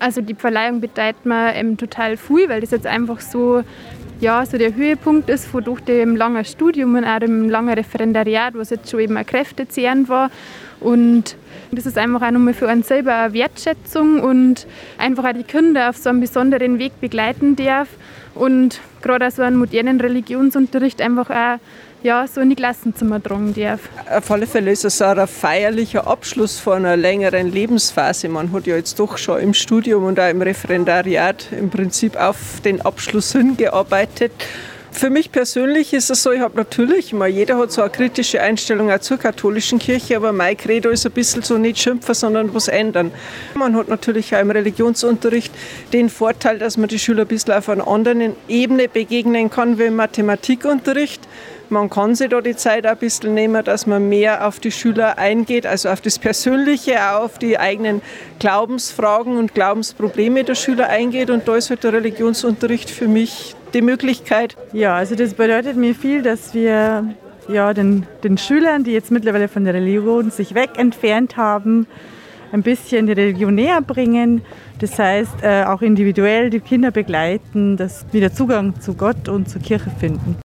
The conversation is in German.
Also die Verleihung bedeutet mir ähm, total viel, weil das jetzt einfach so, ja, so der Höhepunkt ist von durch dem langen Studium und auch dem langen Referendariat, was jetzt schon eben ein Kräftezehren war. Und das ist einfach auch nochmal für einen selber eine Wertschätzung und einfach auch die Kinder auf so einen besonderen Weg begleiten darf und gerade auch so einen modernen Religionsunterricht einfach auch ja, so in die Klassenzimmer tragen darf. Auf alle Fälle ist es auch ein feierlicher Abschluss von einer längeren Lebensphase. Man hat ja jetzt doch schon im Studium und auch im Referendariat im Prinzip auf den Abschluss hingearbeitet. Für mich persönlich ist es so, ich habe natürlich mal, jeder hat so eine kritische Einstellung auch zur katholischen Kirche, aber mein Credo ist ein bisschen so nicht schimpfen, sondern was ändern. Man hat natürlich auch im Religionsunterricht den Vorteil, dass man die Schüler ein bisschen auf einer anderen Ebene begegnen kann wie im Mathematikunterricht. Man kann sich da die Zeit ein bisschen nehmen, dass man mehr auf die Schüler eingeht, also auf das Persönliche, auf die eigenen Glaubensfragen und Glaubensprobleme der Schüler eingeht. Und da ist halt der Religionsunterricht für mich die Möglichkeit. Ja, also das bedeutet mir viel, dass wir ja, den, den Schülern, die jetzt mittlerweile von der Religion sich weg entfernt haben, ein bisschen die Religion näher bringen. Das heißt, äh, auch individuell die Kinder begleiten, dass wieder Zugang zu Gott und zur Kirche finden.